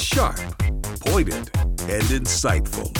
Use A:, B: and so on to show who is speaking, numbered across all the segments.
A: sharp, pointed, and insightful.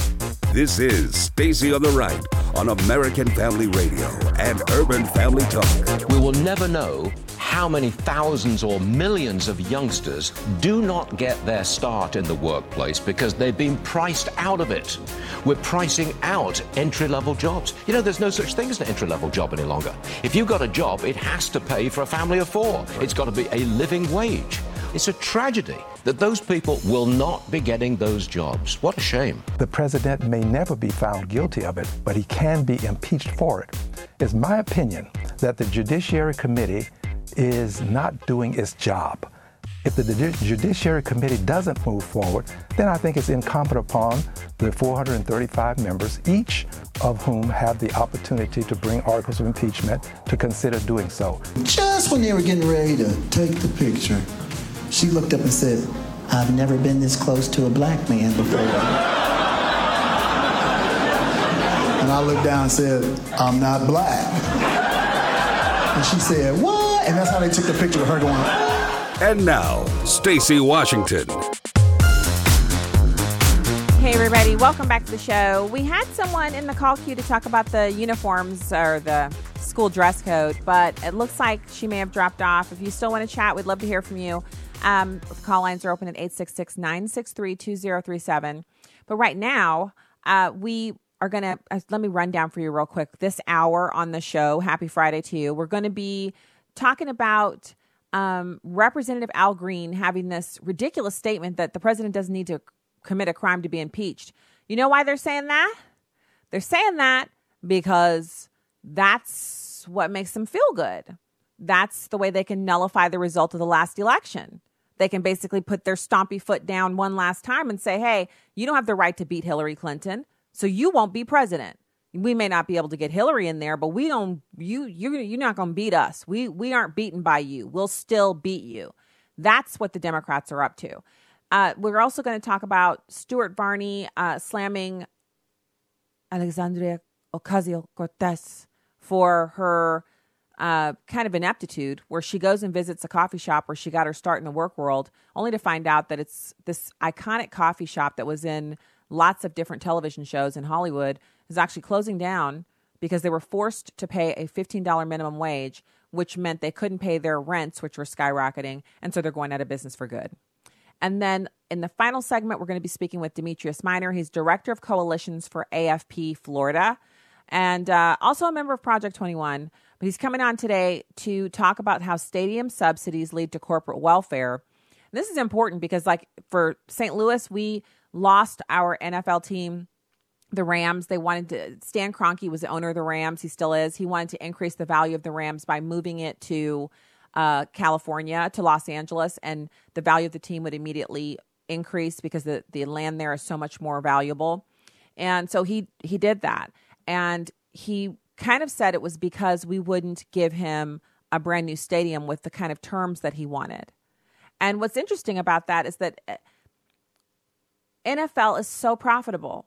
A: This is Stacy on the Right on American Family Radio and Urban Family Talk.
B: We will never know how many thousands or millions of youngsters do not get their start in the workplace because they've been priced out of it. We're pricing out entry level jobs. You know, there's no such thing as an entry level job any longer. If you've got a job, it has to pay for a family of four, it's got to be a living wage. It's a tragedy that those people will not be getting those jobs. What a shame.
C: The president may never be found guilty of it, but he can be impeached for it. It's my opinion that the Judiciary Committee is not doing its job. If the Judiciary Committee doesn't move forward, then I think it's incumbent upon the 435 members, each of whom have the opportunity to bring articles of impeachment, to consider doing so.
D: Just when they were getting ready to take the picture, she looked up and said, I've never been this close to a black man before. and I looked down and said, I'm not black. And she said, What? And that's how they took the picture of her going,
A: And now, Stacy Washington.
E: Hey, everybody, welcome back to the show. We had someone in the call queue to talk about the uniforms or the school dress code, but it looks like she may have dropped off. If you still want to chat, we'd love to hear from you. Um, call lines are open at 866 963 2037. But right now, uh, we are going to, uh, let me run down for you real quick. This hour on the show, happy Friday to you. We're going to be talking about um, Representative Al Green having this ridiculous statement that the president doesn't need to commit a crime to be impeached. You know why they're saying that? They're saying that because that's what makes them feel good. That's the way they can nullify the result of the last election they can basically put their stompy foot down one last time and say, hey, you don't have the right to beat Hillary Clinton, so you won't be president. We may not be able to get Hillary in there, but we don't you you're you're not going to beat us. We we aren't beaten by you. We'll still beat you. That's what the Democrats are up to. Uh, we're also going to talk about Stuart Varney uh, slamming Alexandria Ocasio Cortez for her uh, kind of ineptitude where she goes and visits a coffee shop where she got her start in the work world, only to find out that it's this iconic coffee shop that was in lots of different television shows in Hollywood is actually closing down because they were forced to pay a $15 minimum wage, which meant they couldn't pay their rents, which were skyrocketing. And so they're going out of business for good. And then in the final segment, we're going to be speaking with Demetrius Minor. He's director of coalitions for AFP Florida and uh, also a member of Project 21. But he's coming on today to talk about how stadium subsidies lead to corporate welfare. This is important because, like, for St. Louis, we lost our NFL team, the Rams. They wanted to, Stan Kroenke was the owner of the Rams. He still is. He wanted to increase the value of the Rams by moving it to uh, California, to Los Angeles, and the value of the team would immediately increase because the, the land there is so much more valuable. And so he he did that. And he kind of said it was because we wouldn't give him a brand new stadium with the kind of terms that he wanted. And what's interesting about that is that eh, NFL is so profitable.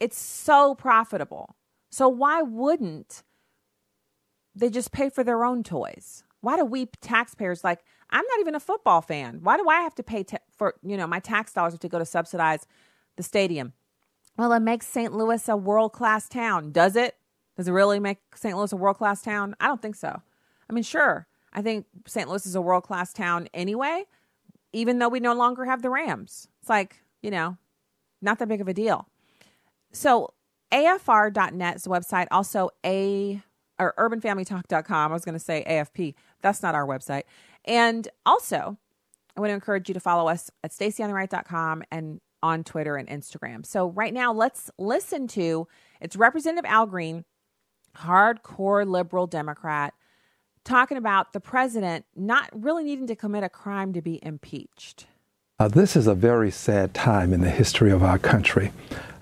E: It's so profitable. So why wouldn't they just pay for their own toys? Why do we taxpayers like I'm not even a football fan. Why do I have to pay for, you know, my tax dollars to go to subsidize the stadium? Well, it makes St. Louis a world-class town. Does it? Does it really make St. Louis a world class town? I don't think so. I mean, sure, I think St. Louis is a world class town anyway, even though we no longer have the Rams. It's like, you know, not that big of a deal. So, AFR.net is the website. Also, A or urbanfamilytalk.com. I was going to say AFP. That's not our website. And also, I want to encourage you to follow us at stacyontheright.com and on Twitter and Instagram. So, right now, let's listen to it's Representative Al Green hardcore liberal Democrat, talking about the president not really needing to commit a crime to be impeached.
C: Uh, this is a very sad time in the history of our country.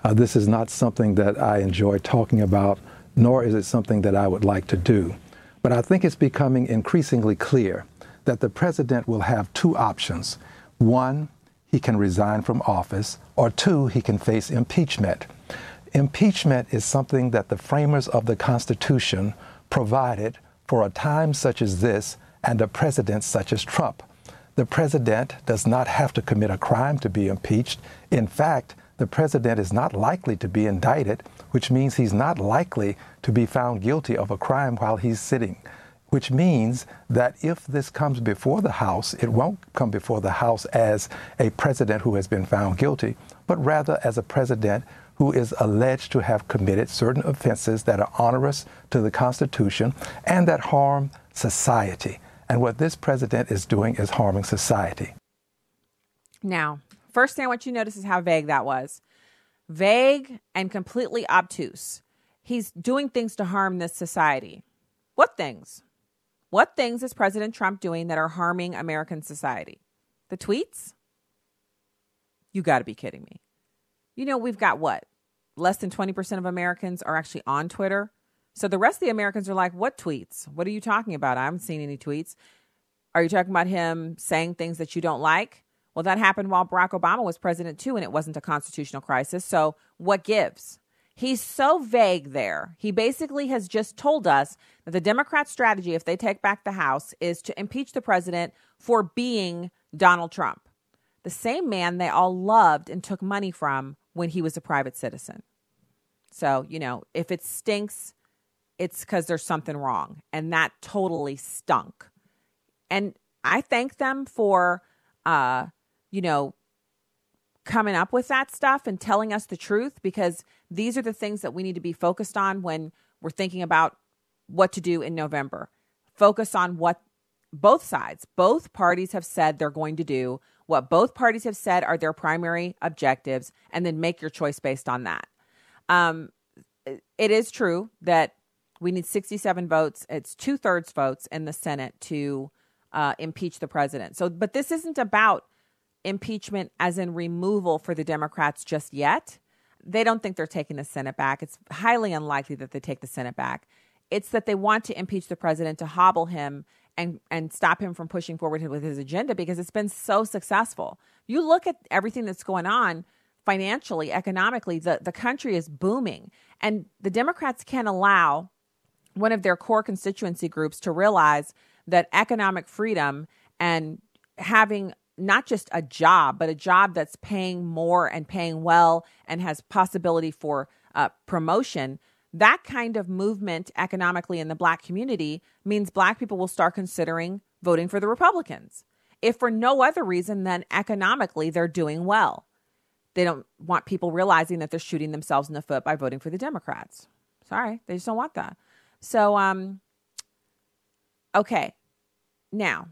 C: Uh, this is not something that I enjoy talking about, nor is it something that I would like to do. But I think it's becoming increasingly clear that the president will have two options. One, he can resign from office, or two, he can face impeachment. Impeachment is something that the framers of the Constitution provided for a time such as this and a president such as Trump. the president does not have to commit a crime to be impeached. In fact, the president is not likely to be indicted, which means he's not likely to be found guilty of a crime while he's sitting. Which means that if this comes before the House, it won't come before the House as a president who has been found guilty, but rather as a president who is alleged to have committed certain offenses that are onerous to the Constitution and that harm society. And what this president is doing is harming society.
E: Now, first thing I want you to notice is how vague that was. Vague and completely obtuse. He's doing things to harm this society. What things? What things is President Trump doing that are harming American society? The tweets? You got to be kidding me. You know, we've got what? Less than 20% of Americans are actually on Twitter. So the rest of the Americans are like, what tweets? What are you talking about? I haven't seen any tweets. Are you talking about him saying things that you don't like? Well, that happened while Barack Obama was president too, and it wasn't a constitutional crisis. So what gives? He's so vague there. He basically has just told us that the Democrat strategy, if they take back the House, is to impeach the president for being Donald Trump, the same man they all loved and took money from when he was a private citizen. So, you know, if it stinks, it's because there's something wrong. And that totally stunk. And I thank them for, uh, you know, coming up with that stuff and telling us the truth because these are the things that we need to be focused on when we're thinking about what to do in November. Focus on what both sides, both parties have said they're going to do, what both parties have said are their primary objectives, and then make your choice based on that. Um, it is true that we need 67 votes. It's two thirds votes in the Senate to uh, impeach the president. So, but this isn't about impeachment as in removal for the Democrats just yet. They don't think they're taking the Senate back. It's highly unlikely that they take the Senate back. It's that they want to impeach the president to hobble him and and stop him from pushing forward with his agenda because it's been so successful. You look at everything that's going on financially, economically, the, the country is booming. And the Democrats can't allow one of their core constituency groups to realize that economic freedom and having not just a job, but a job that's paying more and paying well and has possibility for uh, promotion. That kind of movement economically in the black community means black people will start considering voting for the Republicans. If for no other reason than economically they're doing well. They don't want people realizing that they're shooting themselves in the foot by voting for the Democrats. Sorry, they just don't want that. So, um, okay. Now,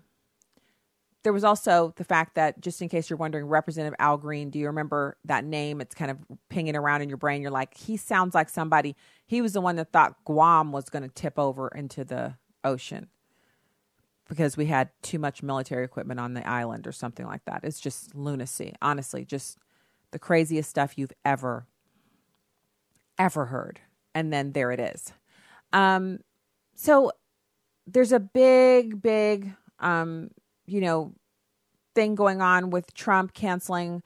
E: there was also the fact that, just in case you're wondering, Representative Al Green, do you remember that name? It's kind of pinging around in your brain. You're like, he sounds like somebody. He was the one that thought Guam was going to tip over into the ocean because we had too much military equipment on the island or something like that. It's just lunacy. Honestly, just the craziest stuff you've ever, ever heard. And then there it is. Um, so there's a big, big, um, you know, thing going on with Trump canceling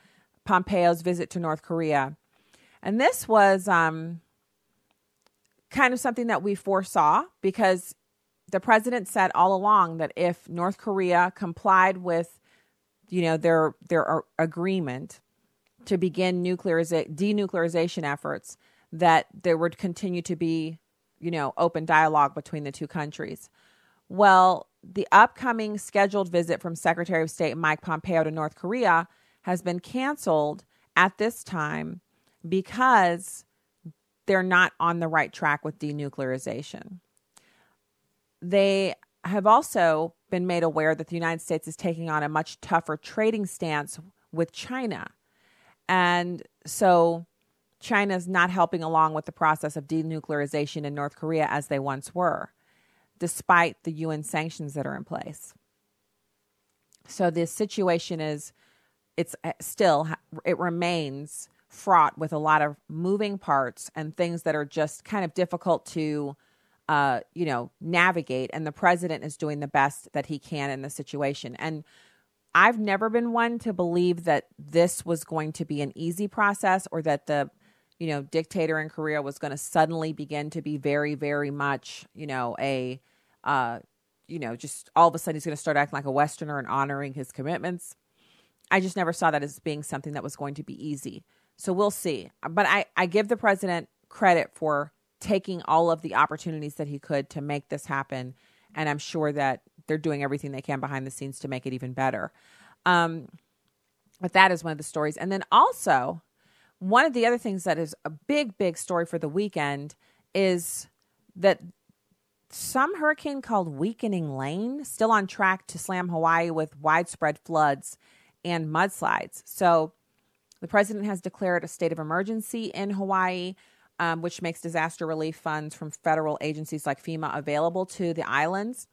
E: Pompeo's visit to North Korea. And this was um, kind of something that we foresaw because the president said all along that if North Korea complied with, you know, their their agreement to begin nucleariza- denuclearization efforts, that there would continue to be you know, open dialogue between the two countries. Well, the upcoming scheduled visit from Secretary of State Mike Pompeo to North Korea has been canceled at this time because they're not on the right track with denuclearization. They have also been made aware that the United States is taking on a much tougher trading stance with China. And so China's not helping along with the process of denuclearization in North Korea as they once were, despite the UN sanctions that are in place. So this situation is it's uh, still it remains fraught with a lot of moving parts and things that are just kind of difficult to uh, you know navigate and the president is doing the best that he can in the situation and I've never been one to believe that this was going to be an easy process or that the you know, dictator in Korea was going to suddenly begin to be very, very much, you know, a uh, you know, just all of a sudden he's going to start acting like a Westerner and honoring his commitments. I just never saw that as being something that was going to be easy. So we'll see. But I, I give the president credit for taking all of the opportunities that he could to make this happen. And I'm sure that they're doing everything they can behind the scenes to make it even better. Um, but that is one of the stories. And then also, one of the other things that is a big, big story for the weekend is that some hurricane called Weakening Lane still on track to slam Hawaii with widespread floods and mudslides. So the president has declared a state of emergency in Hawaii, um, which makes disaster relief funds from federal agencies like FEMA available to the islands.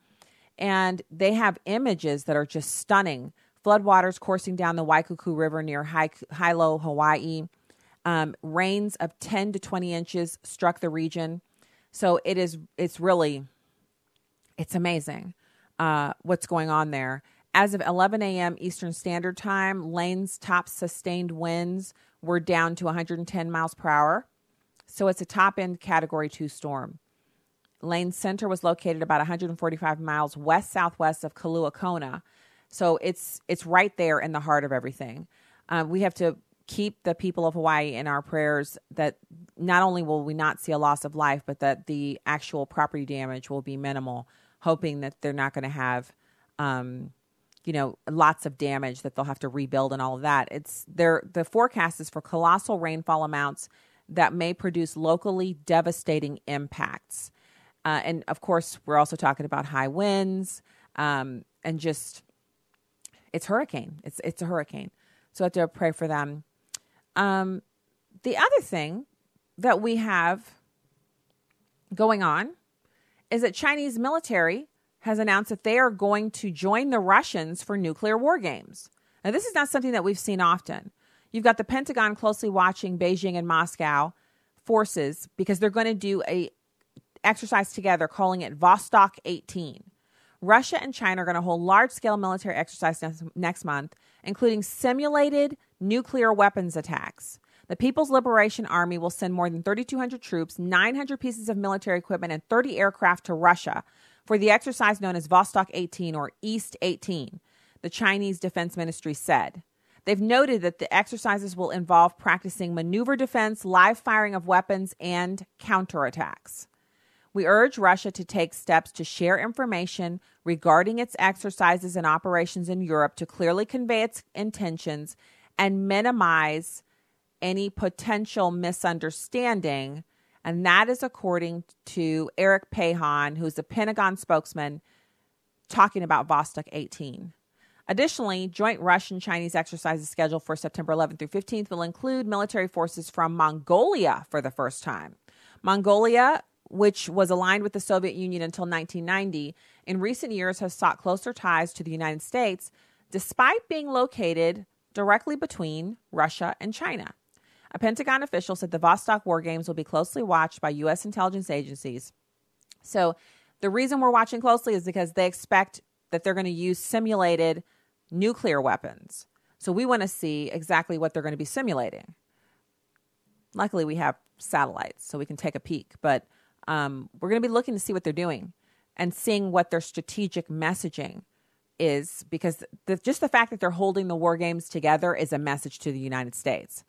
E: And they have images that are just stunning. Floodwaters coursing down the Wailuku River near Hilo, Hawaii. Um, rains of 10 to 20 inches struck the region. So it is, it's really, it's amazing uh, what's going on there. As of 11 a.m. Eastern Standard Time, Lane's top sustained winds were down to 110 miles per hour. So it's a top end category two storm. Lane's center was located about 145 miles west southwest of Kailua Kona. So it's it's right there in the heart of everything. Uh, we have to keep the people of Hawaii in our prayers that not only will we not see a loss of life, but that the actual property damage will be minimal, hoping that they're not going to have, um, you know, lots of damage that they'll have to rebuild and all of that. It's there. The forecast is for colossal rainfall amounts that may produce locally devastating impacts. Uh, and of course, we're also talking about high winds um, and just it's hurricane. It's it's a hurricane. So I have to pray for them. Um, the other thing that we have going on is that Chinese military has announced that they are going to join the Russians for nuclear war games. Now, this is not something that we've seen often. You've got the Pentagon closely watching Beijing and Moscow forces because they're going to do a exercise together calling it Vostok 18. Russia and China are going to hold large scale military exercises next month, including simulated nuclear weapons attacks. The People's Liberation Army will send more than 3,200 troops, 900 pieces of military equipment, and 30 aircraft to Russia for the exercise known as Vostok 18 or East 18, the Chinese Defense Ministry said. They've noted that the exercises will involve practicing maneuver defense, live firing of weapons, and counterattacks. We urge Russia to take steps to share information regarding its exercises and operations in Europe to clearly convey its intentions and minimize any potential misunderstanding. And that is according to Eric Pahon, who's a Pentagon spokesman, talking about Vostok 18. Additionally, joint Russian Chinese exercises scheduled for September 11th through 15th will include military forces from Mongolia for the first time. Mongolia, which was aligned with the Soviet Union until 1990, in recent years has sought closer ties to the United States despite being located directly between Russia and China. A Pentagon official said the Vostok war games will be closely watched by U.S. intelligence agencies. So, the reason we're watching closely is because they expect that they're going to use simulated nuclear weapons. So, we want to see exactly what they're going to be simulating. Luckily, we have satellites, so we can take a peek, but um, we're going to be looking to see what they're doing and seeing what their strategic messaging is because the, just the fact that they're holding the war games together is a message to the United States.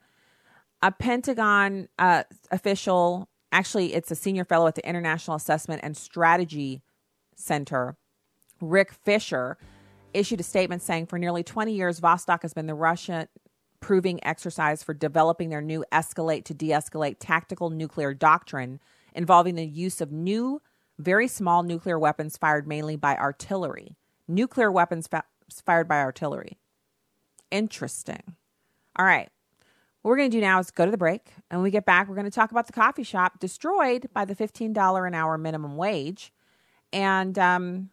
E: A Pentagon uh, official, actually, it's a senior fellow at the International Assessment and Strategy Center, Rick Fisher, issued a statement saying for nearly 20 years, Vostok has been the Russian proving exercise for developing their new escalate to de escalate tactical nuclear doctrine involving the use of new, very small nuclear weapons fired mainly by artillery nuclear weapons fa- fired by artillery. Interesting. All right. What we're going to do now is go to the break. And when we get back, we're going to talk about the coffee shop destroyed by the $15 an hour minimum wage. And um,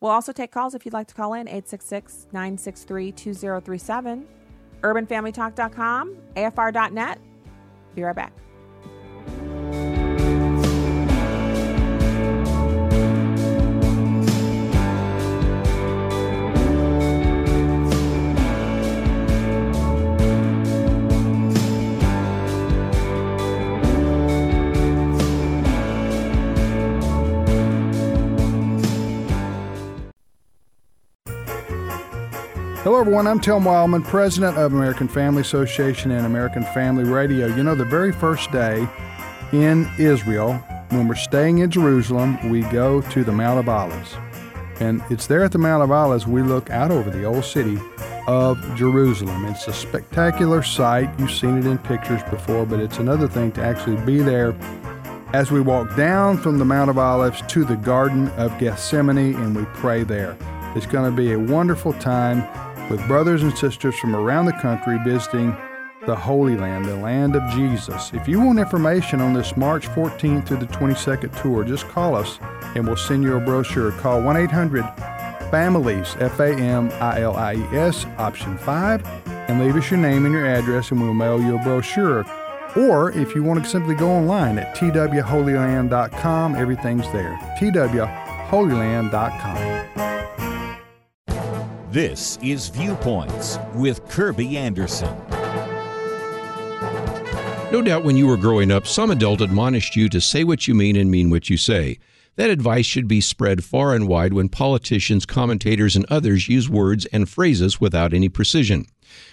E: we'll also take calls if you'd like to call in 866 963 2037, urbanfamilytalk.com, afr.net. Be right back.
F: Hello, everyone. I'm Tim Wildmon, president of American Family Association and American Family Radio. You know, the very first day in Israel, when we're staying in Jerusalem, we go to the Mount of Olives. And it's there at the Mount of Olives we look out over the old city of Jerusalem. It's a spectacular sight. You've seen it in pictures before, but it's another thing to actually be there as we walk down from the Mount of Olives to the Garden of Gethsemane and we pray there. It's going to be a wonderful time with brothers and sisters from around the country visiting the Holy Land, the land of Jesus. If you want information on this March 14th through the 22nd tour, just call us and we'll send you a brochure. Call 1 800 Families, F A M I L I E S, option 5, and leave us your name and your address and we'll mail you a brochure. Or if you want to simply go online at twholyland.com, everything's there. twholyland.com.
G: This is Viewpoints with Kirby Anderson.
B: No doubt when you were growing up, some adult admonished you to say what you mean and mean what you say. That advice should be spread far and wide when politicians, commentators, and others use words and phrases without any precision.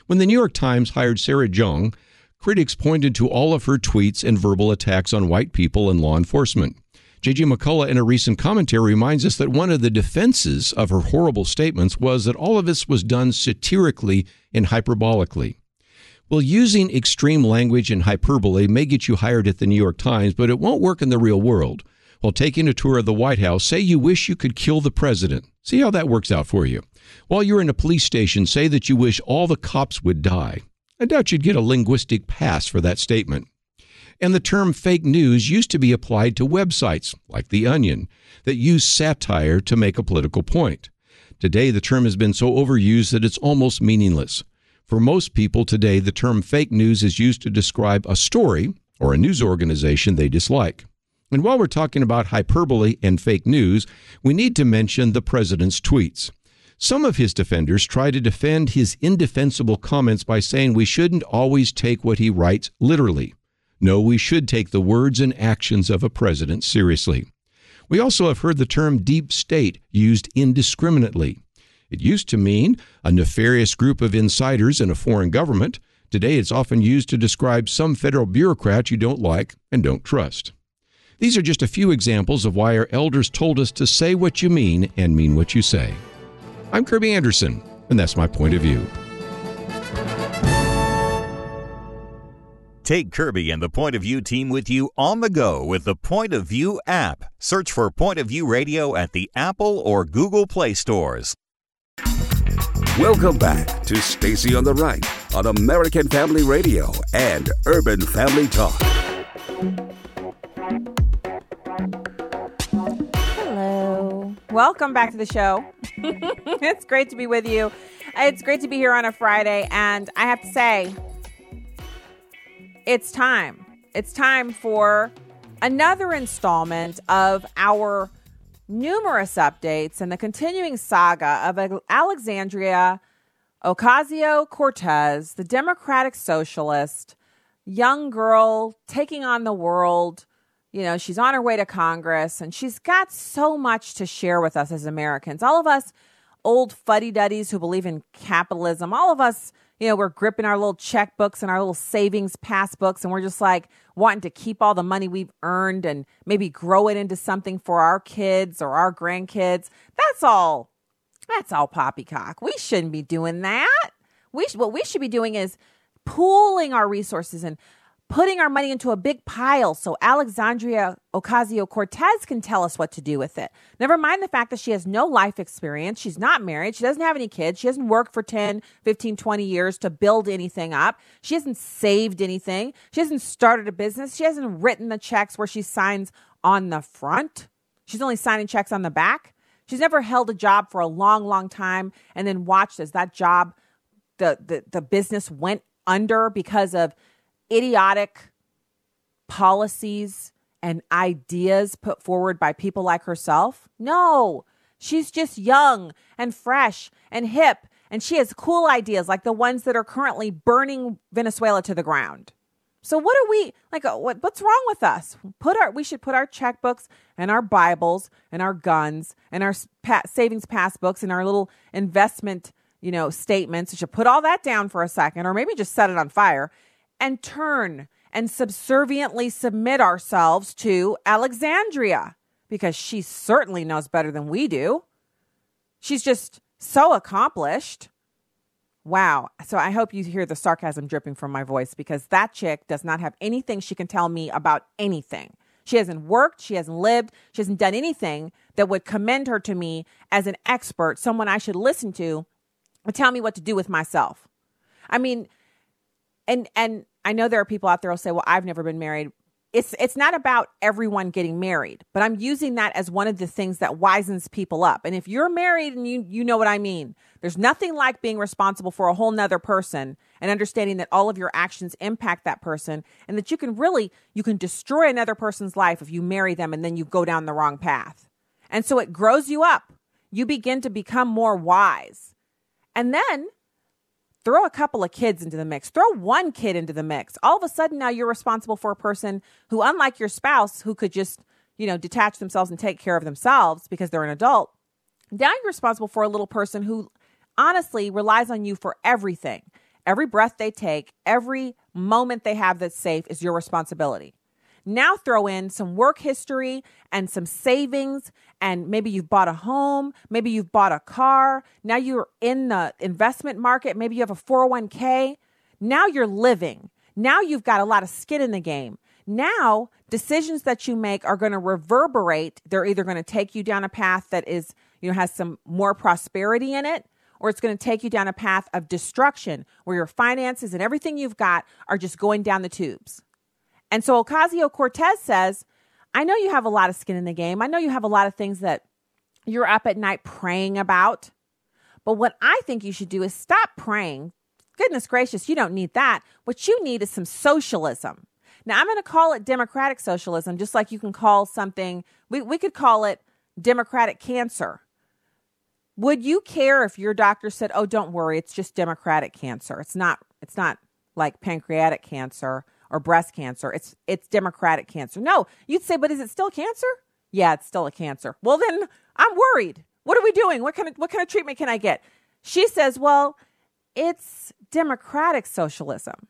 B: When the New York Times hired Sarah Jeong, critics pointed to all of her tweets and verbal attacks on white people and law enforcement. J.J. McCullough, in a recent commentary, reminds us that one of the defenses of her horrible statements was that all of this was done satirically and hyperbolically. Well, using extreme language and hyperbole may get you hired at the New York Times, but it won't work in the real world. While taking a tour of the White House, say you wish you could kill the president. See how that works out for you. While you're in a police station, say that you wish all the cops would die. I doubt you'd get a linguistic pass for that statement. And the term fake news used to be applied to websites, like The Onion, that use satire to make a political point. Today, the term has been so overused that it's almost meaningless. For most people today, the term fake news is used to describe a story or a news organization they dislike. And while we're talking about hyperbole and fake news, we need to mention the president's tweets. Some of his defenders try to defend his indefensible comments by saying we shouldn't always take what he writes literally. No, we should take the words and actions of a president seriously. We also have heard the term deep state used indiscriminately. It used to mean a nefarious group of insiders in a foreign government. Today, it's often used to describe some federal bureaucrat you don't like and don't trust. These are just a few examples of why our elders told us to say what you mean and mean what you say. I'm Kirby Anderson, and that's my point of view.
G: Take Kirby and the Point of View team with you on the go with the Point of View app. Search for Point of View Radio at the Apple or Google Play stores.
A: Welcome back to Stacy on the Right on American Family Radio and Urban Family Talk.
E: Hello. Welcome back to the show. it's great to be with you. It's great to be here on a Friday. And I have to say, it's time. It's time for another installment of our numerous updates and the continuing saga of Alexandria Ocasio Cortez, the Democratic Socialist, young girl taking on the world. You know, she's on her way to Congress and she's got so much to share with us as Americans. All of us old fuddy duddies who believe in capitalism, all of us you know, we're gripping our little checkbooks and our little savings passbooks, and we're just like wanting to keep all the money we've earned and maybe grow it into something for our kids or our grandkids. That's all. That's all poppycock. We shouldn't be doing that. We sh- what we should be doing is pooling our resources and putting our money into a big pile so Alexandria Ocasio Cortez can tell us what to do with it. Never mind the fact that she has no life experience. She's not married. She doesn't have any kids. She hasn't worked for 10, 15, 20 years to build anything up. She hasn't saved anything. She hasn't started a business. She hasn't written the checks where she signs on the front. She's only signing checks on the back. She's never held a job for a long, long time and then watched as that job, the, the, the business went under because of idiotic policies and ideas put forward by people like herself? No, she's just young and fresh and hip, and she has cool ideas like the ones that are currently burning Venezuela to the ground. So what are we like? Uh, what, what's wrong with us? Put our we should put our checkbooks and our Bibles and our guns and our pa- savings passbooks and our little investment you know, statements. We should put all that down for a second, or maybe just set it on fire and turn and subserviently submit ourselves to Alexandria because she certainly knows better than we do. She's just so accomplished. Wow. So I hope you hear the sarcasm dripping from my voice because that chick does not have anything she can tell me about anything. She hasn't worked, she hasn't lived, she hasn't done anything that would commend her to me as an expert, someone I should listen to and tell me what to do with myself. I mean, and and I know there are people out there who'll say, "Well, I've never been married." It's it's not about everyone getting married, but I'm using that as one of the things that wisens people up. And if you're married and you you know what I mean, there's nothing like being responsible for a whole nother person and understanding that all of your actions impact that person and that you can really you can destroy another person's life if you marry them and then you go down the wrong path. And so it grows you up. You begin to become more wise. And then throw a couple of kids into the mix, throw one kid into the mix. All of a sudden, now you're responsible for a person who, unlike your spouse, who could just, you know, detach themselves and take care of themselves because they're an adult. Now you're responsible for a little person who honestly relies on you for everything. Every breath they take, every moment they have that's safe is your responsibility. Now throw in some work history and some savings, and maybe you've bought a home, maybe you've bought a car. Now you're in the investment market, maybe you have a 401k. Now you're living. Now you've got a lot of skin in the game. Now, decisions that you make are going to reverberate. They're either going to take you down a path that is, you know, has some more prosperity in it, or it's going to take you down a path of destruction where your finances and everything you've got are just going down the tubes. And so Ocasio Cortez says, I know you have a lot of skin in the game. I know you have a lot of things that you're up at night praying about. But what I think you should do is stop praying. Goodness gracious, you don't need that. What you need is some socialism. Now, I'm going to call it democratic socialism, just like you can call something, we, we could call it democratic cancer. Would you care if your doctor said, "Oh, don't worry, it's just democratic cancer. It's not it's not like pancreatic cancer or breast cancer. It's it's democratic cancer. No, you'd say, but is it still cancer? Yeah, it's still a cancer. Well, then I'm worried. What are we doing? What kind of what kind of treatment can I get? She says, well, it's democratic socialism.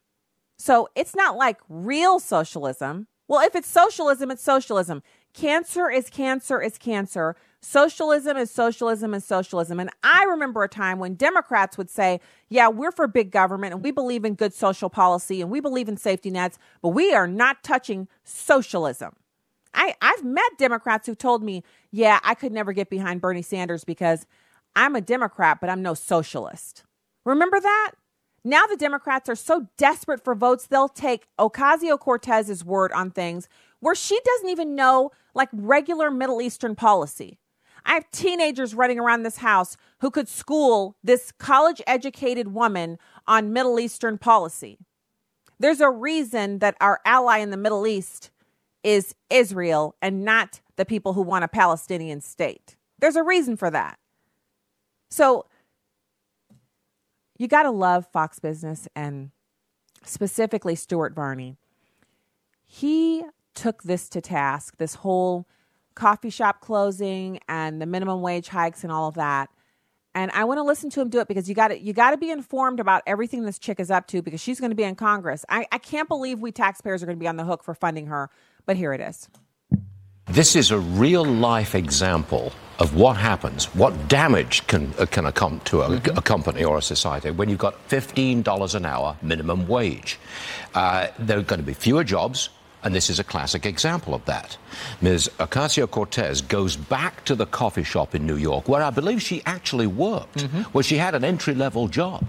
E: So it's not like real socialism. Well, if it's socialism, it's socialism. Cancer is cancer is cancer. Socialism is socialism is socialism. And I remember a time when Democrats would say, yeah, we're for big government and we believe in good social policy and we believe in safety nets, but we are not touching socialism. I, I've met Democrats who told me, yeah, I could never get behind Bernie Sanders because I'm a Democrat, but I'm no socialist. Remember that? Now the Democrats are so desperate for votes, they'll take Ocasio Cortez's word on things where she doesn't even know like regular Middle Eastern policy. I have teenagers running around this house who could school this college educated woman on Middle Eastern policy. There's a reason that our ally in the Middle East is Israel and not the people who want a Palestinian state. There's a reason for that. So you got to love Fox Business and specifically Stuart Varney. He took this to task, this whole coffee shop closing and the minimum wage hikes and all of that. And I want to listen to him do it because you got to you got to be informed about everything this chick is up to because she's going to be in Congress. I, I can't believe we taxpayers are going to be on the hook for funding her, but here it is.
H: This is a real life example of what happens, what damage can, uh, can come to a, mm-hmm. a, company or a society when you've got $15 an hour minimum wage. Uh, there are going to be fewer jobs, and this is a classic example of that. Ms. Ocasio Cortez goes back to the coffee shop in New York, where I believe she actually worked, mm-hmm. where she had an entry level job.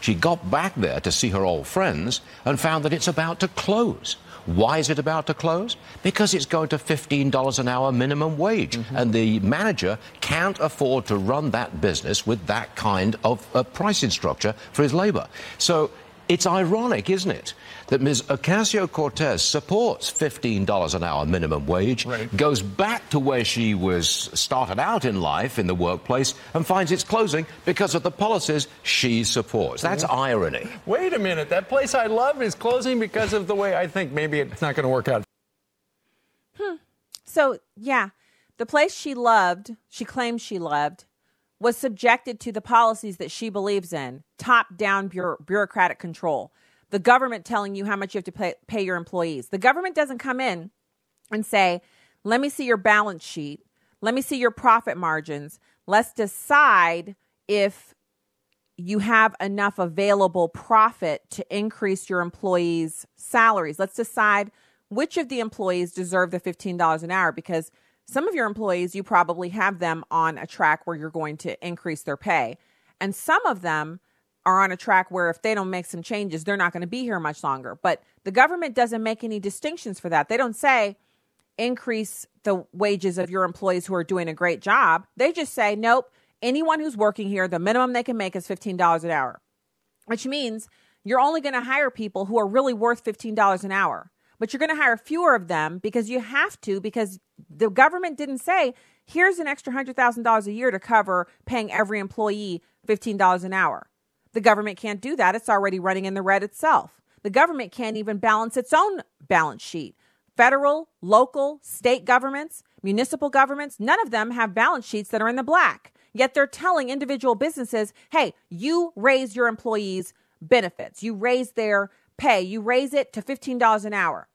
H: She got back there to see her old friends and found that it's about to close. Why is it about to close? Because it's going to $15 an hour minimum wage. Mm-hmm. And the manager can't afford to run that business with that kind of uh, pricing structure for his labor. So it's ironic, isn't it, that Ms. Ocasio Cortez supports $15 an hour minimum wage, right. goes back to where she was started out in life in the workplace, and finds it's closing because of the policies she supports. That's yeah. irony.
I: Wait a minute. That place I love is closing because of the way I think maybe it's not going to work out.
E: Hmm. So, yeah, the place she loved, she claims she loved, was subjected to the policies that she believes in top down bureaucratic control. The government telling you how much you have to pay, pay your employees. The government doesn't come in and say, let me see your balance sheet. Let me see your profit margins. Let's decide if you have enough available profit to increase your employees' salaries. Let's decide which of the employees deserve the $15 an hour because some of your employees, you probably have them on a track where you're going to increase their pay. And some of them are on a track where if they don't make some changes, they're not going to be here much longer. But the government doesn't make any distinctions for that. They don't say increase the wages of your employees who are doing a great job. They just say, nope, anyone who's working here, the minimum they can make is $15 an hour, which means you're only going to hire people who are really worth $15 an hour but you're going to hire fewer of them because you have to, because the government didn't say, here's an extra $100,000 a year to cover paying every employee $15 an hour. The government can't do that. It's already running in the red itself. The government can't even balance its own balance sheet. Federal, local, state governments, municipal governments, none of them have balance sheets that are in the black. Yet they're telling individual businesses, hey, you raise your employees' benefits, you raise their pay, you raise it to $15 an hour.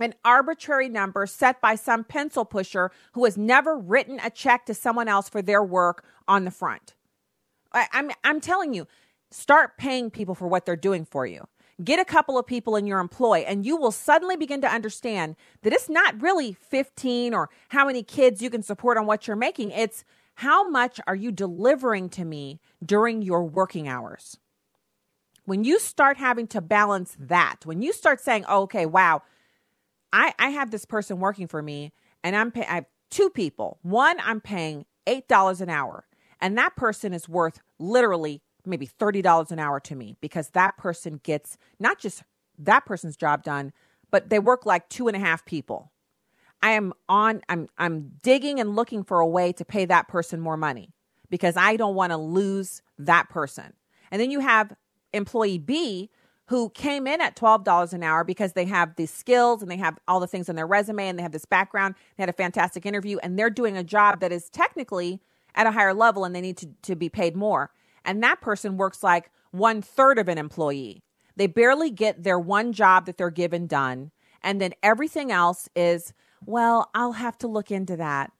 E: An arbitrary number set by some pencil pusher who has never written a check to someone else for their work on the front. I, I'm, I'm telling you, start paying people for what they're doing for you. Get a couple of people in your employ, and you will suddenly begin to understand that it's not really 15 or how many kids you can support on what you're making. It's how much are you delivering to me during your working hours? When you start having to balance that, when you start saying, oh, okay, wow, I, I have this person working for me and I'm paying, I have two people. One, I'm paying $8 an hour, and that person is worth literally maybe $30 an hour to me because that person gets not just that person's job done, but they work like two and a half people. I am on, I'm, I'm digging and looking for a way to pay that person more money because I don't want to lose that person. And then you have employee B who came in at $12 an hour because they have these skills and they have all the things on their resume and they have this background. They had a fantastic interview and they're doing a job that is technically at a higher level and they need to, to be paid more. And that person works like one third of an employee. They barely get their one job that they're given done. And then everything else is, well, I'll have to look into that.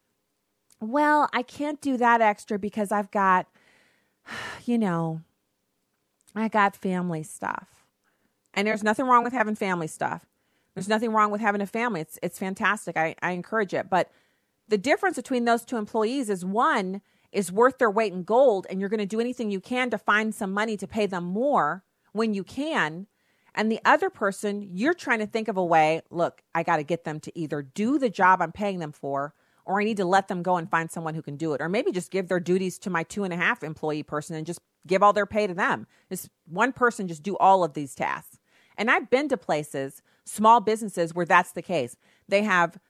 E: Well, I can't do that extra because I've got, you know, I got family stuff. And there's nothing wrong with having family stuff. There's nothing wrong with having a family. It's it's fantastic. I, I encourage it. But the difference between those two employees is one is worth their weight in gold and you're going to do anything you can to find some money to pay them more when you can. And the other person, you're trying to think of a way, look, I got to get them to either do the job I'm paying them for or I need to let them go and find someone who can do it. Or maybe just give their duties to my two and a half employee person and just give all their pay to them. Just one person just do all of these tasks. And I've been to places, small businesses where that's the case. They have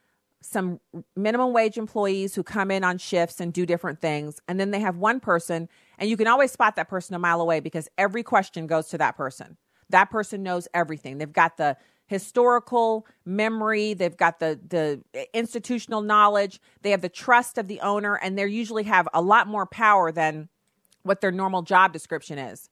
E: some minimum wage employees who come in on shifts and do different things. And then they have one person, and you can always spot that person a mile away because every question goes to that person. That person knows everything. They've got the historical memory, they've got the the eh, institutional knowledge, they have the trust of the owner, and they usually have a lot more power than what their normal job description is.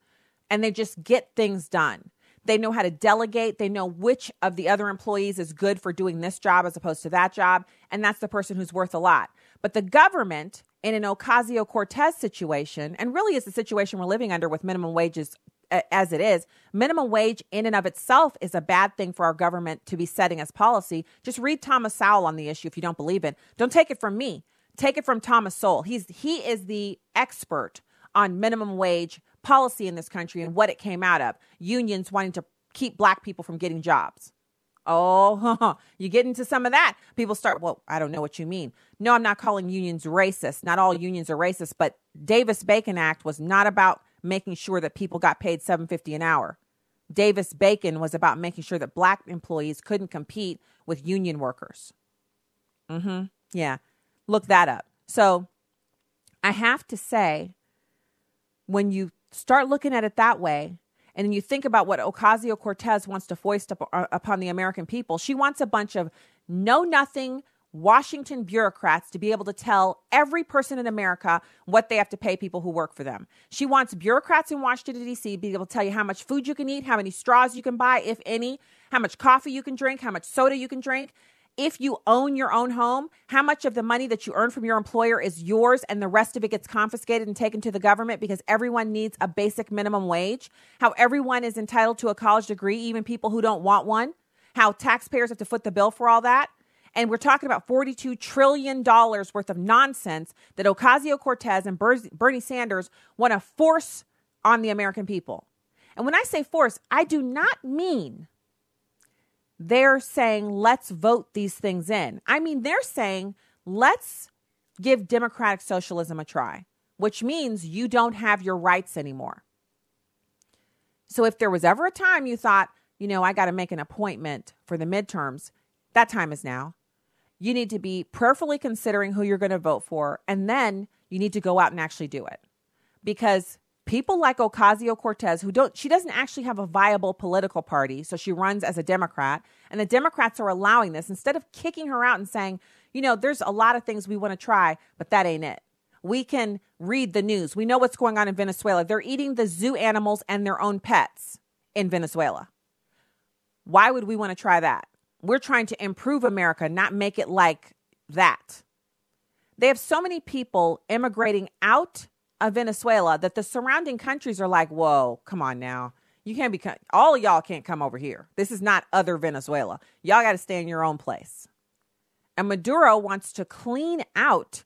E: And they just get things done. They know how to delegate. They know which of the other employees is good for doing this job as opposed to that job. And that's the person who's worth a lot. But the government, in an Ocasio Cortez situation, and really is the situation we're living under with minimum wages as it is, minimum wage in and of itself is a bad thing for our government to be setting as policy. Just read Thomas Sowell on the issue if you don't believe it. Don't take it from me. Take it from Thomas Sowell. He's he is the expert on minimum wage policy in this country and what it came out of unions wanting to keep black people from getting jobs. Oh, you get into some of that. People start, well, I don't know what you mean. No, I'm not calling unions racist. Not all unions are racist, but Davis Bacon Act was not about making sure that people got paid 750 an hour. Davis Bacon was about making sure that black employees couldn't compete with union workers. Mhm. Yeah. Look that up. So, I have to say when you start looking at it that way, and then you think about what Ocasio Cortez wants to foist up, uh, upon the American people, she wants a bunch of know nothing, Washington bureaucrats to be able to tell every person in America what they have to pay people who work for them. She wants bureaucrats in Washington, D.C. to be able to tell you how much food you can eat, how many straws you can buy, if any, how much coffee you can drink, how much soda you can drink. If you own your own home, how much of the money that you earn from your employer is yours and the rest of it gets confiscated and taken to the government because everyone needs a basic minimum wage? How everyone is entitled to a college degree, even people who don't want one? How taxpayers have to foot the bill for all that? And we're talking about $42 trillion worth of nonsense that Ocasio Cortez and Bernie Sanders want to force on the American people. And when I say force, I do not mean they're saying, let's vote these things in. I mean, they're saying, let's give democratic socialism a try, which means you don't have your rights anymore. So if there was ever a time you thought, you know, I got to make an appointment for the midterms, that time is now you need to be prayerfully considering who you're going to vote for, and then you need to go out and actually do it. Because people like Ocasio Cortez, who don't, she doesn't actually have a viable political party, so she runs as a Democrat, and the Democrats are allowing this instead of kicking her out and saying, you know, there's a lot of things we want to try, but that ain't it. We can read the news. We know what's going on in Venezuela. They're eating the zoo animals and their own pets in Venezuela. Why would we want to try that? We're trying to improve America, not make it like that. They have so many people immigrating out of Venezuela that the surrounding countries are like, whoa, come on now. You can't be, all of y'all can't come over here. This is not other Venezuela. Y'all got to stay in your own place. And Maduro wants to clean out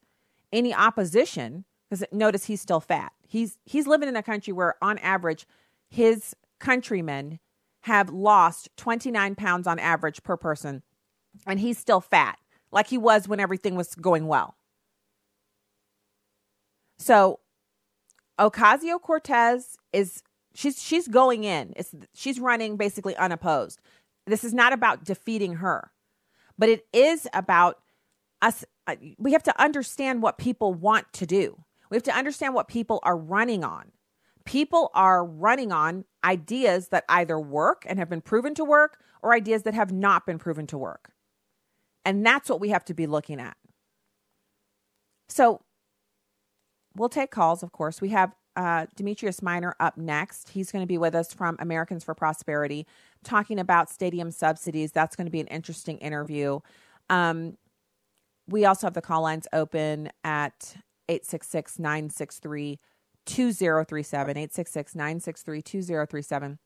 E: any opposition because notice he's still fat. He's he's living in a country where on average his countrymen have lost 29 pounds on average per person, and he's still fat, like he was when everything was going well. So, Ocasio Cortez is she's she's going in. It's she's running basically unopposed. This is not about defeating her, but it is about us. Uh, we have to understand what people want to do. We have to understand what people are running on people are running on ideas that either work and have been proven to work or ideas that have not been proven to work. And that's what we have to be looking at. So we'll take calls, of course. We have uh, Demetrius Minor up next. He's going to be with us from Americans for Prosperity talking about stadium subsidies. That's going to be an interesting interview. Um, we also have the call lines open at 866 963 2037, 866 963 2037.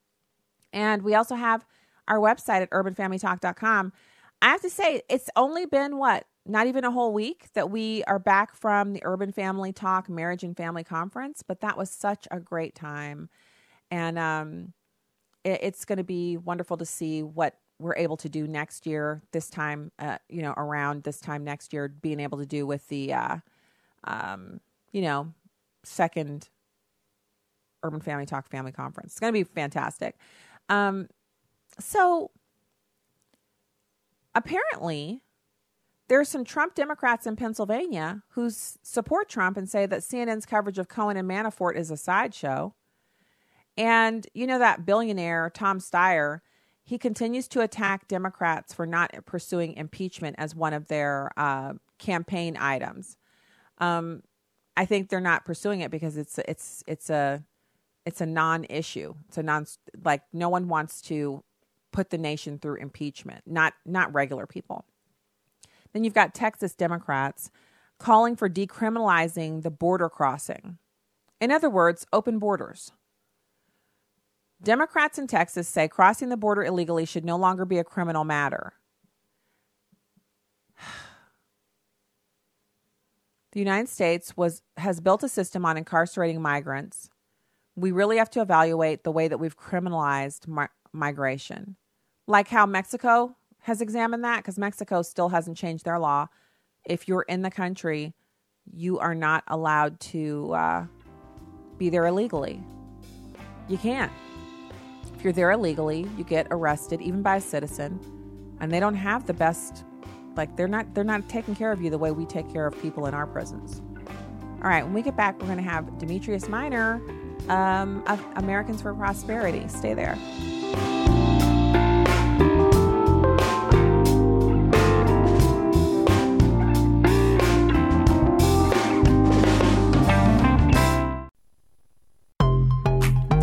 E: And we also have our website at urbanfamilytalk.com. I have to say, it's only been what, not even a whole week that we are back from the Urban Family Talk Marriage and Family Conference, but that was such a great time. And um, it, it's going to be wonderful to see what we're able to do next year, this time, uh, you know, around this time next year, being able to do with the, uh, um, you know, second Urban Family Talk Family Conference. It's going to be fantastic. Um, so apparently, there's some Trump Democrats in Pennsylvania who support Trump and say that CNN's coverage of Cohen and Manafort is a sideshow. And you know that billionaire Tom Steyer, he continues to attack Democrats for not pursuing impeachment as one of their uh, campaign items. Um, I think they're not pursuing it because it's it's it's a it's a non-issue. It's a non like no one wants to put the nation through impeachment, not not regular people. Then you've got Texas Democrats calling for decriminalizing the border crossing. In other words, open borders. Democrats in Texas say crossing the border illegally should no longer be a criminal matter. The United States was has built a system on incarcerating migrants. We really have to evaluate the way that we've criminalized mi- migration. Like how Mexico has examined that because Mexico still hasn't changed their law. If you're in the country, you are not allowed to uh, be there illegally. You can't. If you're there illegally, you get arrested, even by a citizen, and they don't have the best like they're not they're not taking care of you the way we take care of people in our prisons. All right, when we get back, we're going to have Demetrius Minor um, of Americans for Prosperity. Stay there.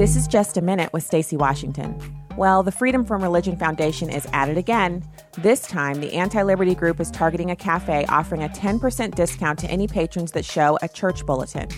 E: This is just a minute with Stacy Washington. Well, the Freedom from Religion Foundation is at it again. This time, the Anti Liberty Group is targeting a cafe offering a 10% discount to any patrons that show a church bulletin.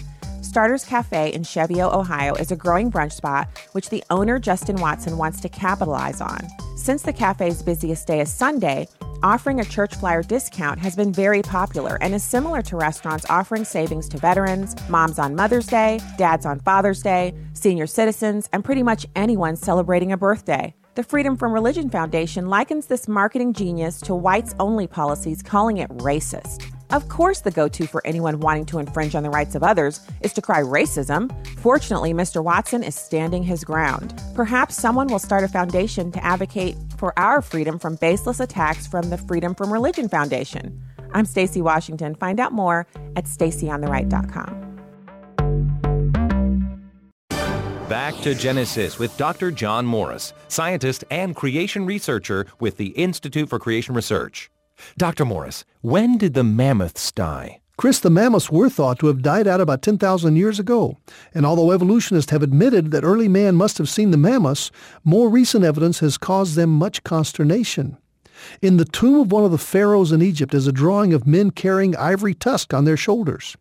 E: Starters Cafe in Cheviot, Ohio is a growing brunch spot which the owner, Justin Watson, wants to capitalize on. Since the cafe's busiest day is Sunday, offering a church flyer discount has been very popular and is similar to restaurants offering savings to veterans, moms on Mother's Day, dads on Father's Day, senior citizens, and pretty much anyone celebrating a birthday. The Freedom from Religion Foundation likens this marketing genius to whites only policies, calling it racist. Of course, the go to for anyone wanting to infringe on the rights of others is to cry racism. Fortunately, Mr. Watson is standing his ground. Perhaps someone will start a foundation to advocate for our freedom from baseless attacks from the Freedom from Religion Foundation. I'm Stacy Washington. Find out more at stacyontheright.com.
J: Back to Genesis with Dr. John Morris, scientist and creation researcher with the Institute for Creation Research. Dr. Morris, when did the mammoths die?
K: Chris, the mammoths were thought to have died out about 10,000 years ago. And although evolutionists have admitted that early man must have seen the mammoths, more recent evidence has caused them much consternation. In the tomb of one of the pharaohs in Egypt is a drawing of men carrying ivory tusk on their shoulders.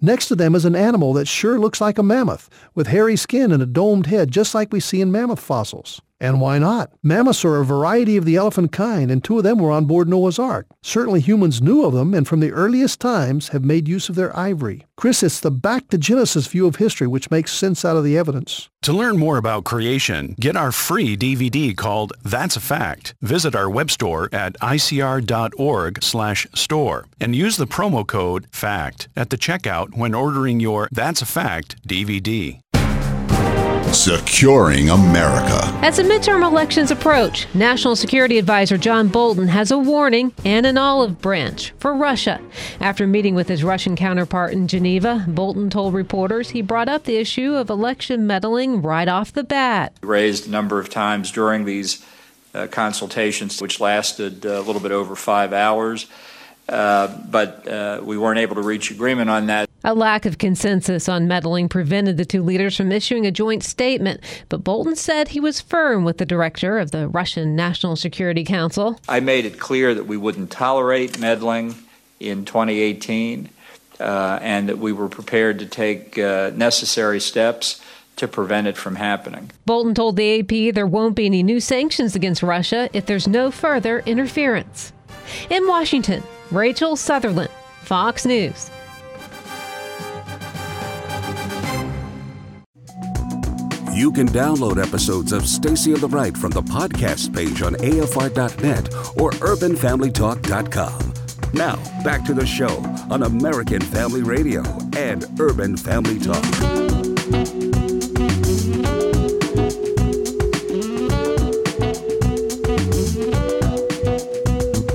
K: Next to them is an animal that sure looks like a mammoth, with hairy skin and a domed head just like we see in mammoth fossils. And why not? Mammoths are a variety of the elephant kind, and two of them were on board Noah's Ark. Certainly humans knew of them, and from the earliest times have made use of their ivory. Chris, it's the back to Genesis view of history which makes sense out of the evidence.
L: To learn more about creation, get our free DVD called That's a Fact. Visit our web store at icr.org slash store and use the promo code FACT at the checkout when ordering your That's a Fact DVD.
M: Securing America.
N: As the midterm elections approach, National Security Advisor John Bolton has a warning and an olive branch for Russia. After meeting with his Russian counterpart in Geneva, Bolton told reporters he brought up the issue of election meddling right off the bat.
O: Raised a number of times during these uh, consultations, which lasted uh, a little bit over five hours. Uh, but uh, we weren't able to reach agreement on that.
N: A lack of consensus on meddling prevented the two leaders from issuing a joint statement, but Bolton said he was firm with the director of the Russian National Security Council.
O: I made it clear that we wouldn't tolerate meddling in 2018 uh, and that we were prepared to take uh, necessary steps to prevent it from happening.
N: Bolton told the AP there won't be any new sanctions against Russia if there's no further interference. In Washington, Rachel Sutherland, Fox News.
A: You can download episodes of Stacy on the Right from the podcast page on AFR.net or UrbanFamilyTalk.com. Now, back to the show on American Family Radio and Urban Family Talk.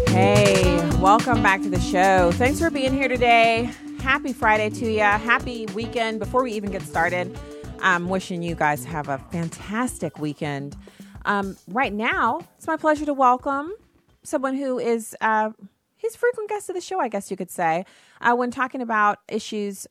E: Hey, welcome back to the show. Thanks for being here today. Happy Friday to you. Happy weekend. Before we even get started, I'm wishing you guys have a fantastic weekend. Um, right now, it's my pleasure to welcome someone who is uh, he's frequent guest of the show, I guess you could say, uh, when talking about issues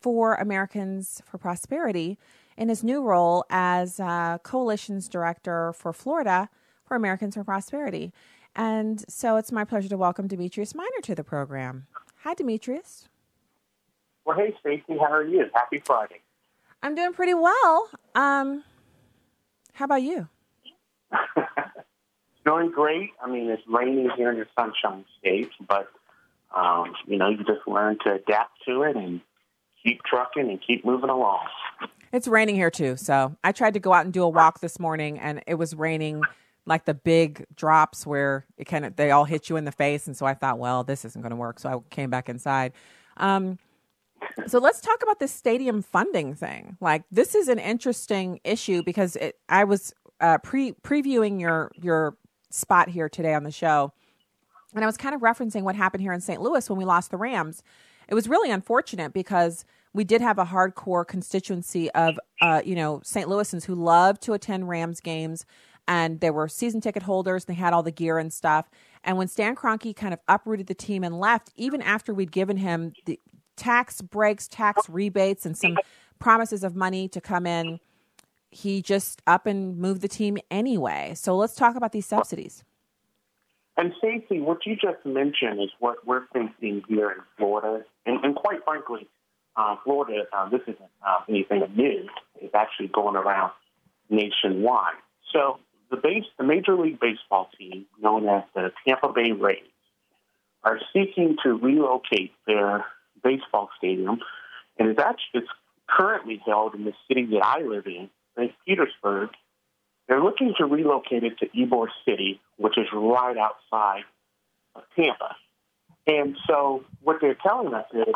E: for Americans for Prosperity in his new role as uh, coalitions director for Florida for Americans for Prosperity. And so it's my pleasure to welcome Demetrius Minor to the program. Hi, Demetrius.
P: Well, hey, Stacy, how are you? Happy Friday.
E: I'm doing pretty well. Um, how about you?
P: doing great. I mean, it's raining here in the Sunshine State, but um, you know, you just learn to adapt to it and keep trucking and keep moving along.
E: It's raining here too, so I tried to go out and do a walk this morning, and it was raining like the big drops where it kind of they all hit you in the face, and so I thought, well, this isn't going to work, so I came back inside. Um, so let's talk about this stadium funding thing. Like this is an interesting issue because it, I was uh, pre previewing your your spot here today on the show, and I was kind of referencing what happened here in St. Louis when we lost the Rams. It was really unfortunate because we did have a hardcore constituency of uh, you know St. Louisans who loved to attend Rams games, and they were season ticket holders. And they had all the gear and stuff. And when Stan Kroenke kind of uprooted the team and left, even after we'd given him the tax breaks, tax rebates, and some promises of money to come in, he just up and moved the team anyway. So let's talk about these subsidies.
P: And Stacey, what you just mentioned is what we're facing here in Florida, and, and quite frankly, uh, Florida. Uh, this isn't uh, anything new. It's actually going around nationwide. So the base, the Major League Baseball team, known as the Tampa Bay Rays, are seeking to relocate their baseball stadium, and it's actually it's currently held in the city that I live in, St. Petersburg. They're looking to relocate it to Ybor City, which is right outside of Tampa. And so what they're telling us is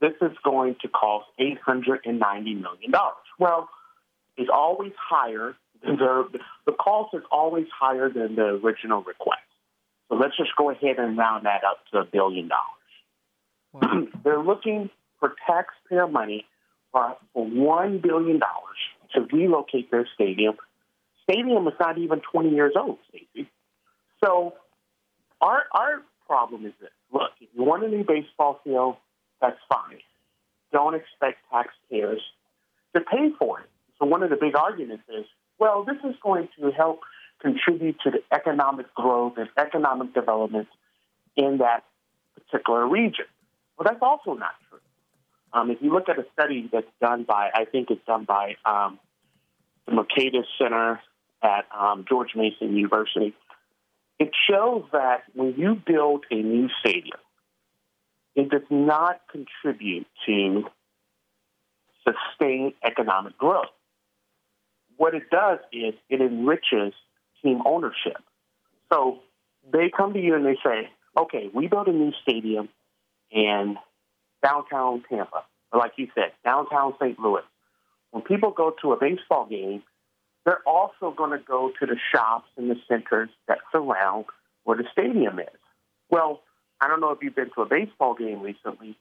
P: this is going to cost $890 million. Well, it's always higher the, the cost is always higher than the original request. So let's just go ahead and round that up to a billion dollars. They're looking for taxpayer money for, for $1 billion to relocate their stadium. Stadium is not even 20 years old, Stacey. So our, our problem is this. Look, if you want a new baseball field, that's fine. Don't expect taxpayers to pay for it. So one of the big arguments is, well, this is going to help contribute to the economic growth and economic development in that particular region. Well, that's also not true. Um, if you look at a study that's done by, I think it's done by um, the Mercatus Center at um, George Mason University, it shows that when you build a new stadium, it does not contribute to sustained economic growth. What it does is it enriches team ownership. So they come to you and they say, okay, we built a new stadium in downtown Tampa, or like you said, downtown St. Louis. When people go to a baseball game, they're also going to go to the shops and the centers that surround where the stadium is. Well, I don't know if you've been to a baseball game recently,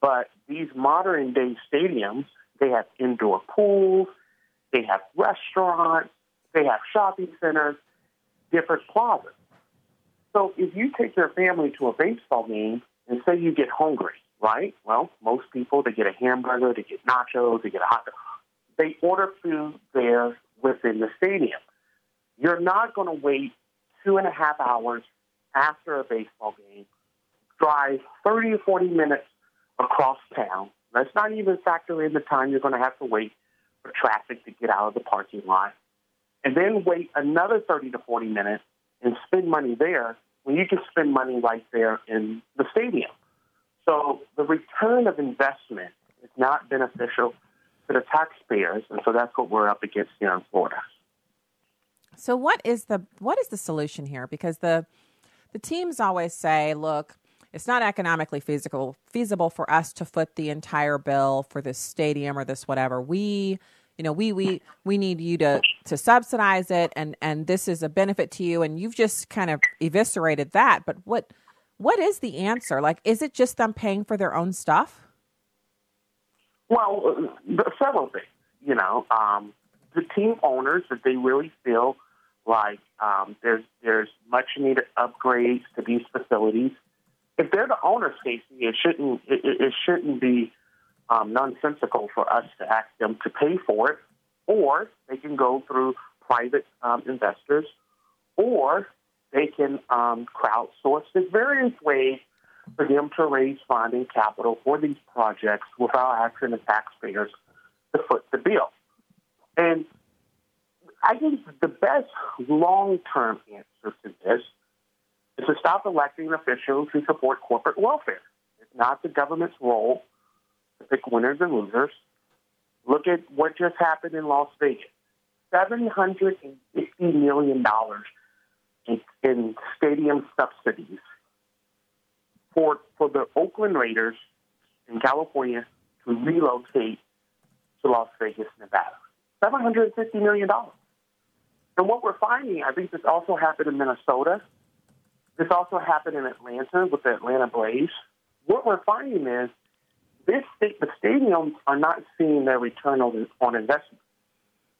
P: but these modern day stadiums, they have indoor pools, they have restaurants, they have shopping centers, different plazas. So if you take your family to a baseball game and say you get hungry, right? Well, most people, they get a hamburger, they get nachos, they get a hot dog. They order food there within the stadium. You're not going to wait two and a half hours after a baseball game drive 30 or 40 minutes across town. Let's not even factor in the time you're going to have to wait for traffic to get out of the parking lot. And then wait another 30 to 40 minutes and spend money there when you can spend money right there in the stadium. So the return of investment is not beneficial to the taxpayers, and so that's what we're up against here in Florida.
E: So what is the what is the solution here? Because the the teams always say, look, it's not economically feasible feasible for us to foot the entire bill for this stadium or this whatever. We you know we we we need you to to subsidize it and and this is a benefit to you. And you've just kind of eviscerated that. But what what is the answer? Like is it just them paying for their own stuff?
P: Well several things you know um the team owners that they really feel like um there's there's much needed upgrades to these facilities. If they're the owner, Stacey, it shouldn't it, it shouldn't be um, nonsensical for us to ask them to pay for it, or they can go through private um, investors, or they can um, crowdsource. There's various ways for them to raise funding capital for these projects without asking the taxpayers to foot the bill. And I think the best long-term answer to this is to stop electing officials who support corporate welfare. It's not the government's role pick winners and losers. Look at what just happened in Las Vegas. $750 million in, in stadium subsidies for, for the Oakland Raiders in California to relocate to Las Vegas, Nevada. $750 million. And what we're finding, I think this also happened in Minnesota, this also happened in Atlanta with the Atlanta Braves. What we're finding is this the stadiums are not seeing their return on, on investment.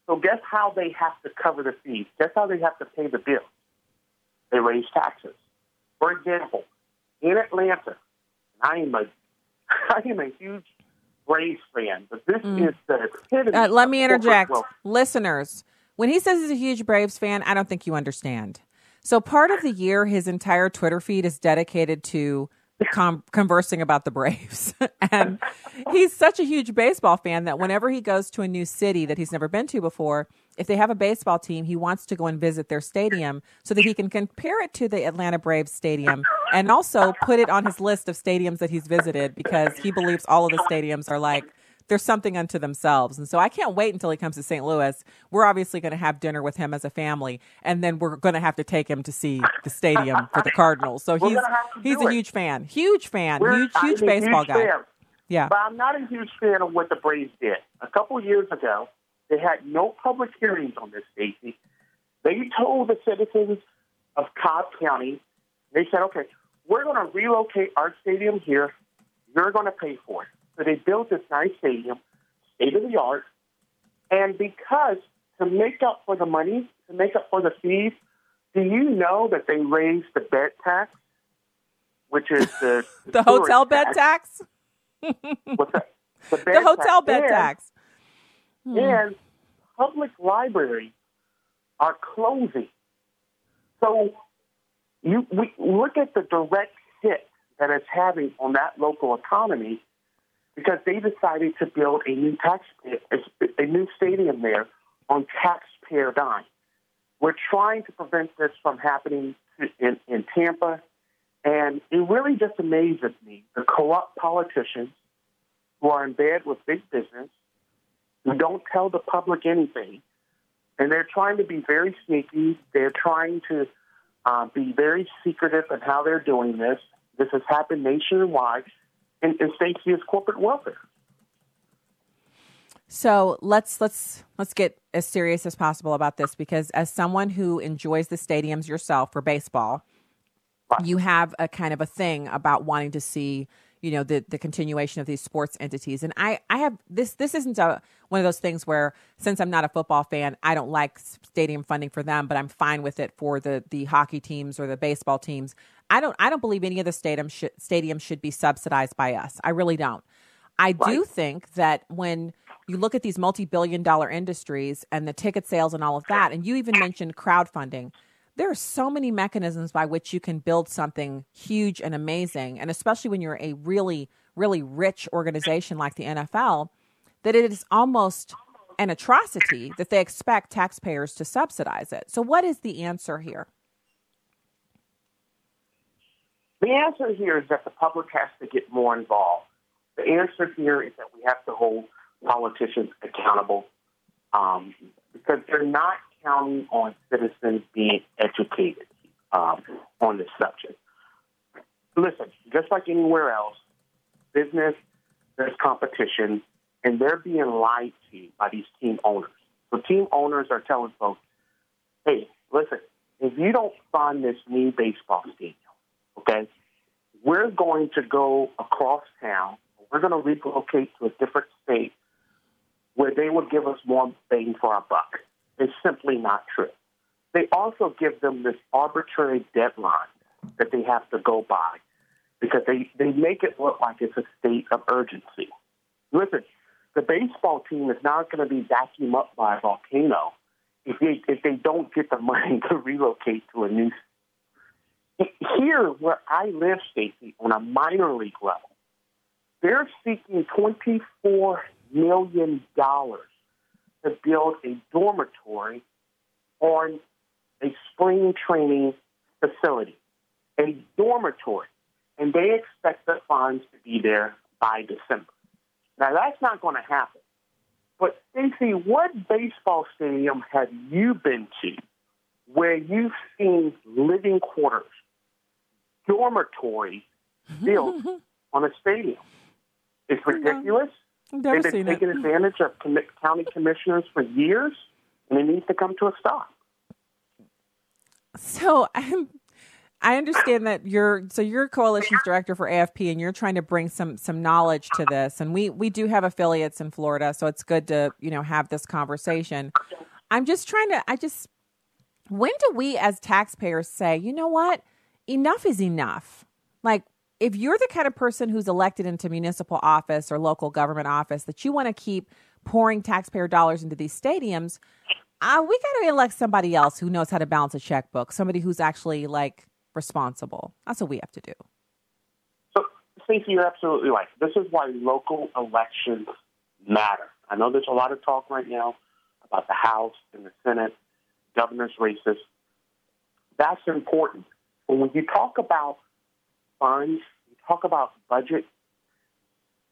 P: So guess how they have to cover the fees? Guess how they have to pay the bill? They raise taxes. For example, in Atlanta, I am a I am a huge Braves fan, but this is the epitome.
E: Uh, let me interject.
P: wealth.
E: Listeners, when he says he's a huge Braves fan, I don't think you understand. So part of the year, his entire Twitter feed is dedicated to com- conversing about the Braves. and he's such a huge baseball fan that whenever he goes to a new city that he's never been to before, if they have a baseball team, he wants to go and visit their stadium so that he can compare it to the Atlanta Braves stadium and also put it on his list of stadiums that he's visited because he believes all of the stadiums are like there's something unto themselves. And so I can't wait until he comes to St. Louis. We're obviously going to have dinner with him as a family, and then we're going to have to take him to see the stadium for the Cardinals. So he's
P: gonna have to
E: he's a
P: it.
E: huge fan, huge fan,
P: We're-
E: huge
P: I'm
E: huge baseball
P: huge
E: guy.
P: fan.
E: Yeah.
P: But I'm not a huge fan of what the Braves did. A couple of years ago, they had no public hearings on this, Stacey. They told the citizens of Cobb County, they said, okay, we're going to relocate our stadium here. You're going to pay for it. So they built this nice stadium, state of the art. And because to make up for the money, to make up for the fees, do you know that they raised the bed tax, which is the
E: The hotel bed tax?
P: What's that? The,
E: The hotel bed
P: and,
E: tax. Hmm.
P: And public libraries are closing. So you we look at the direct hit that it's having on that local economy because they decided to build a new taxpayer a new stadium there on taxpayer dime. We're trying to prevent this from happening in, in Tampa, and it really just amazes me the corrupt politicians who are in bed with big business, who don't tell the public anything, and they're trying to be very sneaky. They're trying to uh, be very secretive in how they're doing this. This has happened nationwide, and, and Stacey is corporate welfare.
E: So let's let's let's get as serious as possible about this because as someone who enjoys the stadiums yourself for baseball, you have a kind of a thing about wanting to see you know the the continuation of these sports entities. And i i have this this isn't a one of those things where since i'm not a football fan i don't like stadium funding for them but i'm fine with it for the the hockey teams or the baseball teams i don't i don't believe any of the stadium should stadiums should be subsidized by us i really don't i do think that when you look at these multi-billion dollar industries and the ticket sales and all of that and you even mentioned crowdfunding there are so many mechanisms by which you can build something huge and amazing and especially when you're a really really rich organization like the NFL that it is almost an atrocity that they expect taxpayers to subsidize it. So what is the answer here?
P: The answer here is that the public has to get more involved. The answer here is that we have to hold politicians accountable um, because they're not counting on citizens being educated um, on this subject. Listen, just like anywhere else, business, there's competition, and they're being lied to by these team owners. So team owners are telling folks, hey, listen, if you don't fund this new baseball stadium, okay, we're going to go across town. We're going to relocate to a different state where they will give us more bang for our buck. It's simply not true. They also give them this arbitrary deadline that they have to go by because they, they make it look like it's a state of urgency. Listen, the baseball team is not going to be vacuumed up by a volcano if they, if they don't get the money to relocate to a new here where I live, Stacey, on a minor league level, they're seeking $24 million to build a dormitory on a spring training facility, a dormitory, and they expect the funds to be there by December. Now, that's not going to happen. But, Stacey, what baseball stadium have you been to where you've seen living quarters, dormitories built on a stadium? It's ridiculous.
E: never
P: They've been
E: seen it.
P: taking advantage of county commissioners for years, and it needs to come to a stop.
E: So I'm I understand that you're so you're coalitions director for AFP and you're trying to bring some some knowledge to this and we we do have affiliates in Florida so it's good to you know have this conversation. I'm just trying to I just when do we as taxpayers say, you know what? Enough is enough. Like if you're the kind of person who's elected into municipal office or local government office that you want to keep pouring taxpayer dollars into these stadiums, uh, we got to elect somebody else who knows how to balance a checkbook, somebody who's actually like responsible. That's what we have to do.
P: So, Stacey, you're absolutely right. This is why local elections matter. I know there's a lot of talk right now about the House and the Senate, governor's races. That's important. But when you talk about funds, you talk about budget,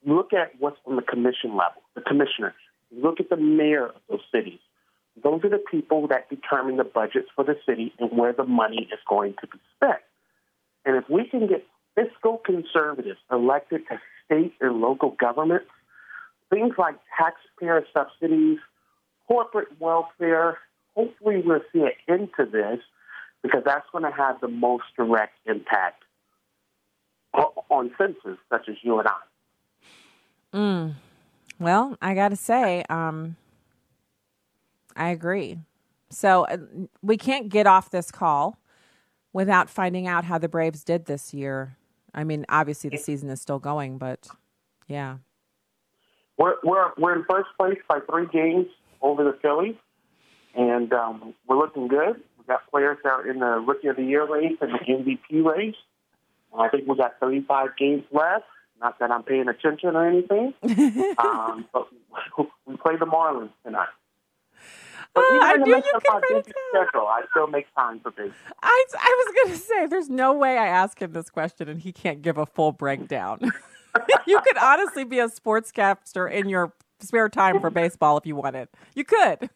P: look at what's on the commission level, the commissioners. Look at the mayor of those cities. Those are the people that determine the budgets for the city and where the money is going to be spent. And if we can get fiscal conservatives elected to state and local governments, things like taxpayer subsidies, corporate welfare, hopefully we'll see an end to this because that's going to have the most direct impact on senses such as you and I.
E: Mm. Well, I got to say, um, I agree. So uh, we can't get off this call without finding out how the Braves did this year. I mean, obviously the season is still going, but yeah.
P: We're we're we're in first place by three games over the Phillies, and um, we're looking good. Got players that are in the Rookie of the Year race and the MVP race. I think we got 35 games left. Not that I'm paying attention or anything, um, but we play the Marlins tonight. But even
E: I knew you
P: of
E: could write
P: schedule, I still make time for baseball.
E: I, I was going to say, there's no way I ask him this question and he can't give a full breakdown. you could honestly be a sportscaster in your spare time for baseball if you wanted. You could.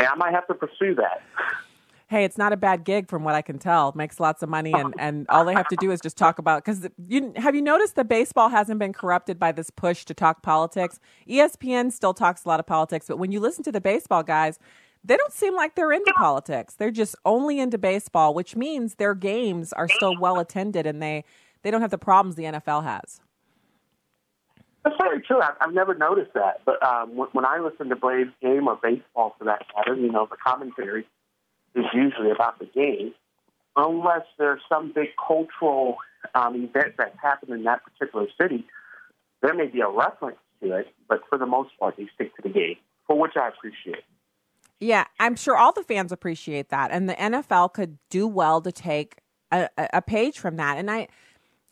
P: Hey, I might have to pursue that.
E: hey, it's not a bad gig from what I can tell. Makes lots of money, and, and all they have to do is just talk about. Because you have you noticed that baseball hasn't been corrupted by this push to talk politics. ESPN still talks a lot of politics, but when you listen to the baseball guys, they don't seem like they're into politics. They're just only into baseball, which means their games are still well attended, and they they don't have the problems the NFL has.
P: That's very true. I've, I've never noticed that. But um, when, when I listen to Braves game or baseball for that matter, you know, the commentary is usually about the game, unless there's some big cultural um, event that's happened in that particular city. There may be a reference to it, but for the most part, they stick to the game, for which I appreciate.
E: Yeah, I'm sure all the fans appreciate that, and the NFL could do well to take a, a page from that. And I,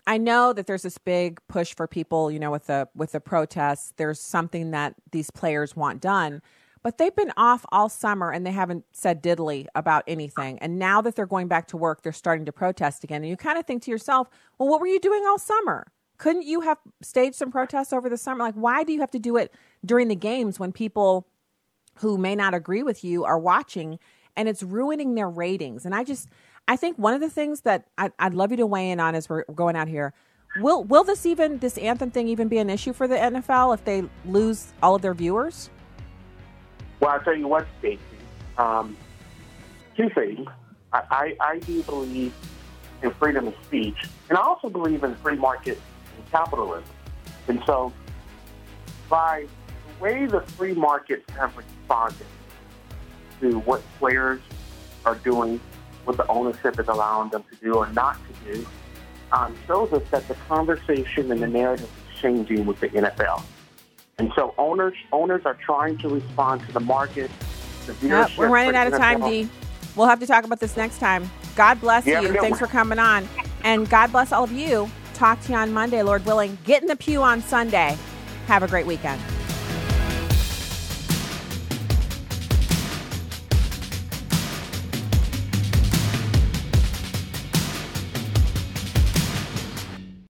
E: I know that there's this big push for people, you know, with the with the protests. There's something that these players want done, but they've been off all summer and they haven't said diddly about anything. And now that they're going back to work, they're starting to protest again. And you kind of think to yourself, well, what were you doing all summer? Couldn't you have staged some protests over the summer? Like, why do you have to do it during the games when people who may not agree with you are watching and it's ruining their ratings. And I just, I think one of the things that I'd, I'd love you to weigh in on as we're going out here, will will this even this anthem thing even be an issue for the NFL if they lose all of their viewers?
P: Well, I'll tell you what, Stacey. Um, two things. I, I, I do believe in freedom of speech, and I also believe in free market and capitalism. And so, by the way the free markets have responded to what players are doing, what the ownership is allowing them to do or not to do, um, shows us that the conversation and the narrative is changing with the NFL. And so owners owners are trying to respond to the market. The
E: Yep, we're running out of time,
P: NFL.
E: D. We'll have to talk about this next time. God bless
P: Yeah,
E: you.
P: have a good
E: Thanks
P: one.
E: for coming on. And God bless all of you. Talk to you on Monday, Lord willing. Get in the pew on Sunday. Have a great weekend.